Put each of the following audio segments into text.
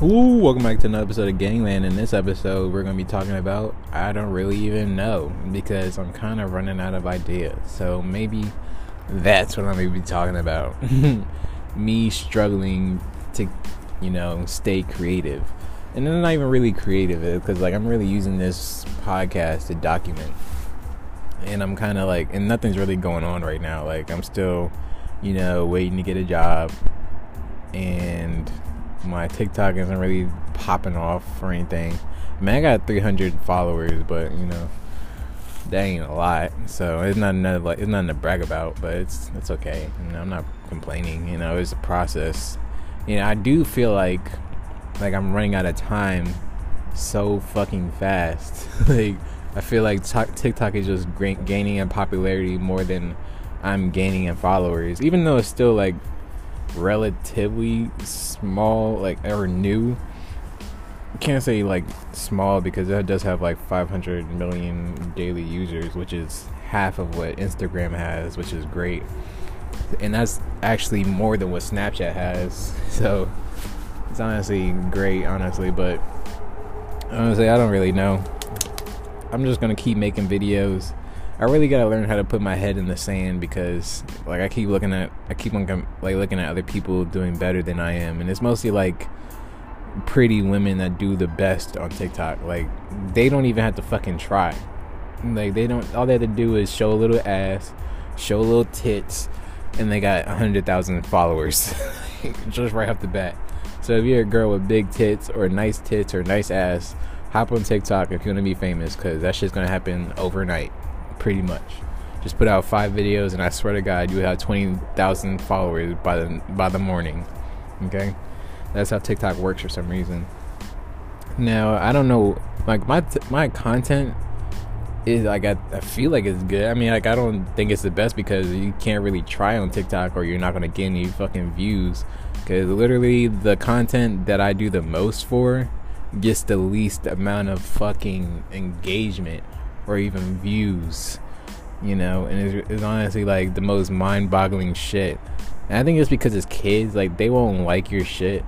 Ooh, welcome back to another episode of Gangland. In this episode, we're going to be talking about I don't really even know because I'm kind of running out of ideas. So maybe that's what I'm going to be talking about. Me struggling to, you know, stay creative. And I'm not even really creative uh, because, like, I'm really using this podcast to document. And I'm kind of like, and nothing's really going on right now. Like, I'm still, you know, waiting to get a job. And my TikTok isn't really popping off or anything. Man, I got 300 followers, but you know, that ain't a lot. So it's not nothing like it's nothing to brag about, but it's it's okay. You know, I'm not complaining. You know, it's a process. You know, I do feel like like I'm running out of time so fucking fast. like I feel like TikTok is just gaining in popularity more than I'm gaining in followers, even though it's still like relatively small, like or new. Can't say like small because it does have like 500 million daily users, which is half of what Instagram has, which is great. And that's actually more than what Snapchat has. So it's honestly great, honestly, but honestly, I don't really know. I'm just gonna keep making videos I really gotta learn how to put my head in the sand because like I keep looking at I keep on like looking at other people doing better than I am, and it's mostly like pretty women that do the best on TikTok. Like they don't even have to fucking try. Like they don't. All they have to do is show a little ass, show a little tits, and they got hundred thousand followers just right off the bat. So if you're a girl with big tits or nice tits or nice ass, hop on TikTok if you want to be famous, cause that shit's gonna happen overnight pretty much. Just put out five videos, and I swear to God, you have twenty thousand followers by the by the morning. Okay, that's how TikTok works for some reason. Now I don't know, like my my content is like I, I feel like it's good. I mean, like I don't think it's the best because you can't really try on TikTok or you're not gonna get any fucking views. Because literally the content that I do the most for gets the least amount of fucking engagement or even views, you know, and it's, it's honestly like the most mind boggling shit. And I think it's because it's kids, like they won't like your shit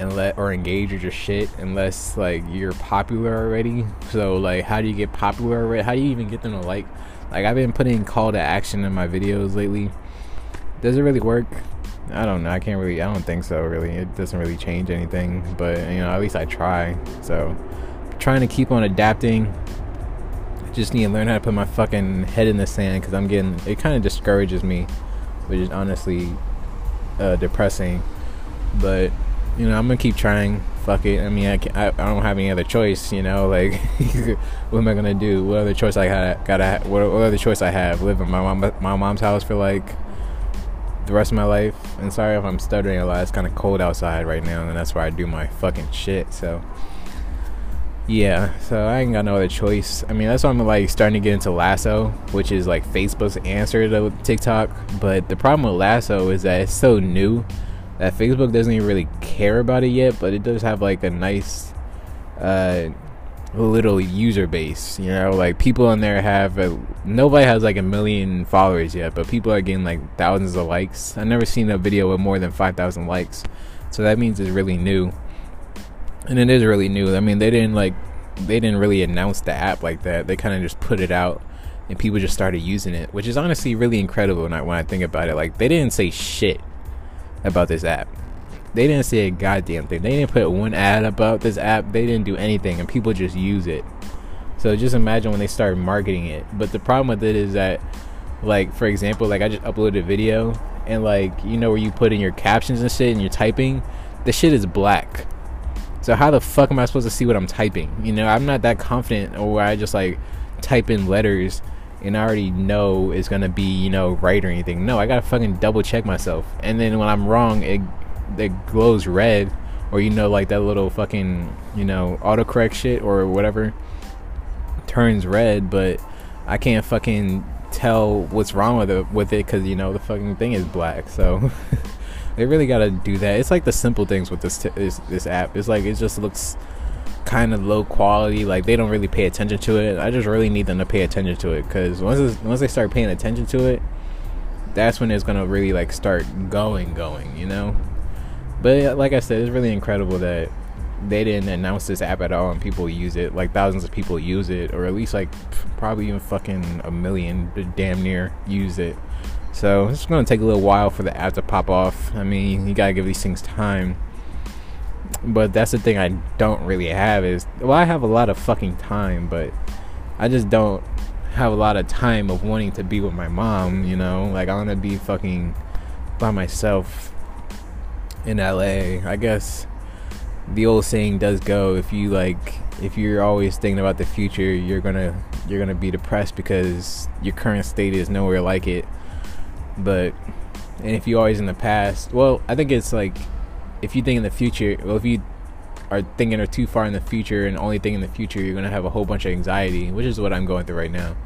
and let or engage with your shit unless like you're popular already. So like how do you get popular already? How do you even get them to like like I've been putting call to action in my videos lately. Does it really work? I don't know. I can't really I don't think so really. It doesn't really change anything, but you know, at least I try. So trying to keep on adapting just need to learn how to put my fucking head in the sand because I'm getting it kind of discourages me, which is honestly uh, depressing. But you know, I'm gonna keep trying. Fuck it. I mean, I, I, I don't have any other choice. You know, like what am I gonna do? What other choice I got? Gotta what, what other choice I have? Live in my mom my mom's house for like the rest of my life. And sorry if I'm stuttering a lot. It's kind of cold outside right now, and that's where I do my fucking shit. So yeah, so I ain't got no other choice. I mean, that's why I'm like starting to get into Lasso, which is like Facebook's answer to TikTok. But the problem with Lasso is that it's so new that Facebook doesn't even really care about it yet, but it does have like a nice uh, little user base. You know, like people on there have a, nobody has like a million followers yet, but people are getting like thousands of likes. I've never seen a video with more than five thousand likes, so that means it's really new and it is really new. I mean, they didn't like they didn't really announce the app like that. They kind of just put it out, and people just started using it, which is honestly really incredible. When I, when I think about it, like they didn't say shit about this app. They didn't say a goddamn thing. They didn't put one ad about this app. They didn't do anything, and people just use it. So just imagine when they start marketing it. But the problem with it is that, like for example, like I just uploaded a video, and like you know where you put in your captions and shit, and you're typing, the shit is black so how the fuck am I supposed to see what I'm typing? You know, I'm not that confident or I just like type in letters and I already know it's gonna be, you know, right or anything. No, I gotta fucking double check myself. And then when I'm wrong, it it glows red or you know like that little fucking, you know, autocorrect shit or whatever turns red, but I can't fucking tell what's wrong with it with it cuz you know the fucking thing is black. So They really gotta do that. It's like the simple things with this t- this, this app. It's like it just looks kind of low quality. Like they don't really pay attention to it. I just really need them to pay attention to it because once once they start paying attention to it, that's when it's gonna really like start going, going. You know. But like I said, it's really incredible that they didn't announce this app at all and people use it like thousands of people use it or at least like probably even fucking a million damn near use it so it's gonna take a little while for the app to pop off i mean you gotta give these things time but that's the thing i don't really have is well i have a lot of fucking time but i just don't have a lot of time of wanting to be with my mom you know like i want to be fucking by myself in LA. I guess the old saying does go if you like if you're always thinking about the future, you're going to you're going to be depressed because your current state is nowhere like it. But and if you always in the past, well, I think it's like if you think in the future, well if you are thinking or too far in the future and only think in the future, you're gonna have a whole bunch of anxiety, which is what I'm going through right now.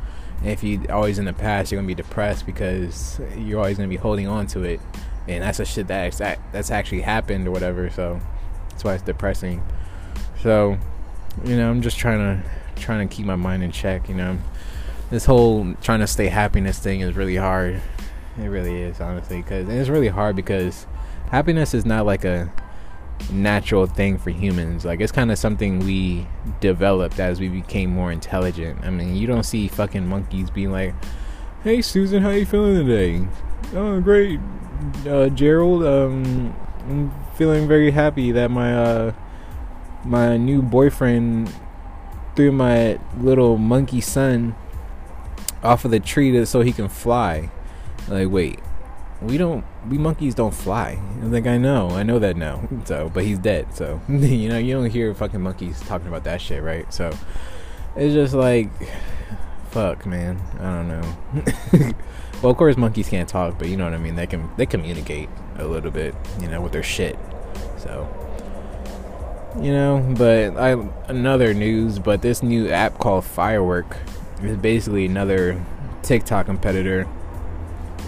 And if you always in the past, you're gonna be depressed because you're always gonna be holding on to it and that's a shit that that's actually happened or whatever. So that's why it's depressing. So you know, I'm just trying to trying to keep my mind in check. You know, this whole trying to stay happiness thing is really hard. It really is, honestly, because it's really hard because happiness is not like a natural thing for humans. Like it's kind of something we developed as we became more intelligent. I mean, you don't see fucking monkeys being like, "Hey Susan, how you feeling today?" "Oh, great uh, Gerald. Um, I'm feeling very happy that my uh, my new boyfriend threw my little monkey son off of the tree so he can fly. Like, wait, we don't, we monkeys don't fly. I'm like, I know, I know that now. So, but he's dead. So, you know, you don't hear fucking monkeys talking about that shit, right? So, it's just like, fuck, man. I don't know. Well, of course, monkeys can't talk, but you know what I mean. They can they communicate a little bit, you know, with their shit. So, you know, but I another news, but this new app called Firework is basically another TikTok competitor.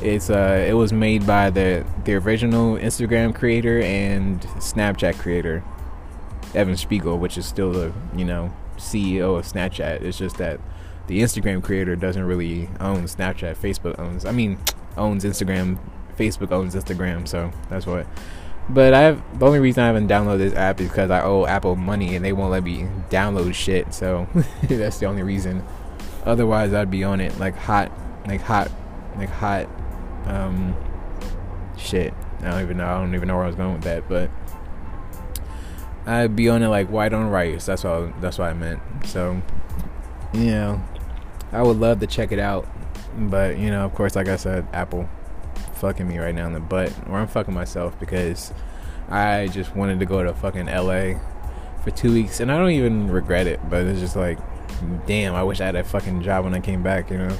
It's uh, it was made by the the original Instagram creator and Snapchat creator, Evan Spiegel, which is still the you know CEO of Snapchat. It's just that the Instagram creator doesn't really own Snapchat. Facebook owns. I mean, owns Instagram. Facebook owns Instagram. So that's what. But I have the only reason I haven't downloaded this app is because I owe Apple money and they won't let me download shit. So that's the only reason. Otherwise, I'd be on it like hot, like hot, like hot. Um, shit. I don't even know. I don't even know where I was going with that, but I'd be on it like white on rice. That's what. that's what I meant. So, you know, I would love to check it out, but you know, of course, like I said, Apple fucking me right now in the butt, or I'm fucking myself because I just wanted to go to fucking LA for two weeks, and I don't even regret it. But it's just like, damn, I wish I had a fucking job when I came back, you know.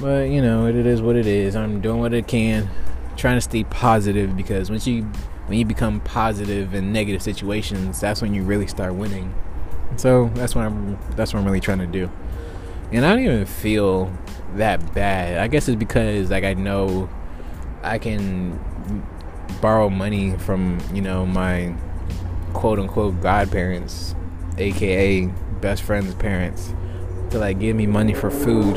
But you know, it is what it is. I'm doing what I can, trying to stay positive because once you when you become positive in negative situations, that's when you really start winning. So that's what I'm that's what I'm really trying to do and I don't even feel that bad. I guess it's because like I know I can borrow money from you know my quote unquote godparents, aka best friend's parents, to like give me money for food.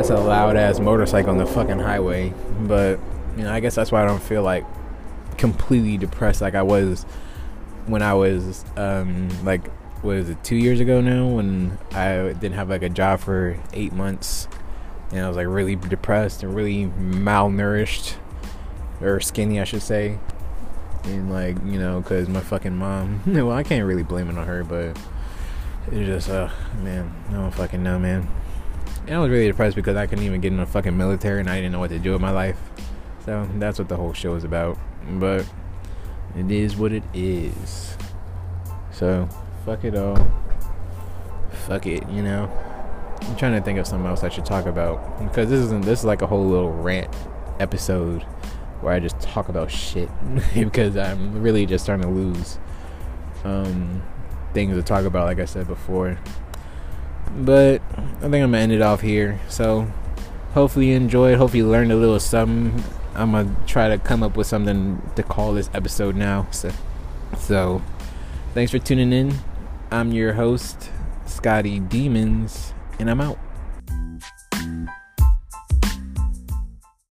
That's a loud ass motorcycle on the fucking highway, but you know I guess that's why I don't feel like completely depressed like I was when I was um like what is it two years ago now? When I didn't have like a job for eight months. And I was like really depressed and really malnourished or skinny I should say. And like you know because my fucking mom well I can't really blame it on her but it's just uh man I don't fucking know man and I was really depressed because I couldn't even get in the fucking military and I didn't know what to do with my life so that's what the whole show is about but it is what it is so fuck it all. Fuck it, you know. I'm trying to think of something else I should talk about because this isn't this is like a whole little rant episode where I just talk about shit because I'm really just starting to lose um, things to talk about, like I said before. But I think I'm gonna end it off here. So hopefully you enjoyed. Hopefully you learned a little something. I'm gonna try to come up with something to call this episode now. So, so thanks for tuning in. I'm your host, Scotty Demons, and I'm out.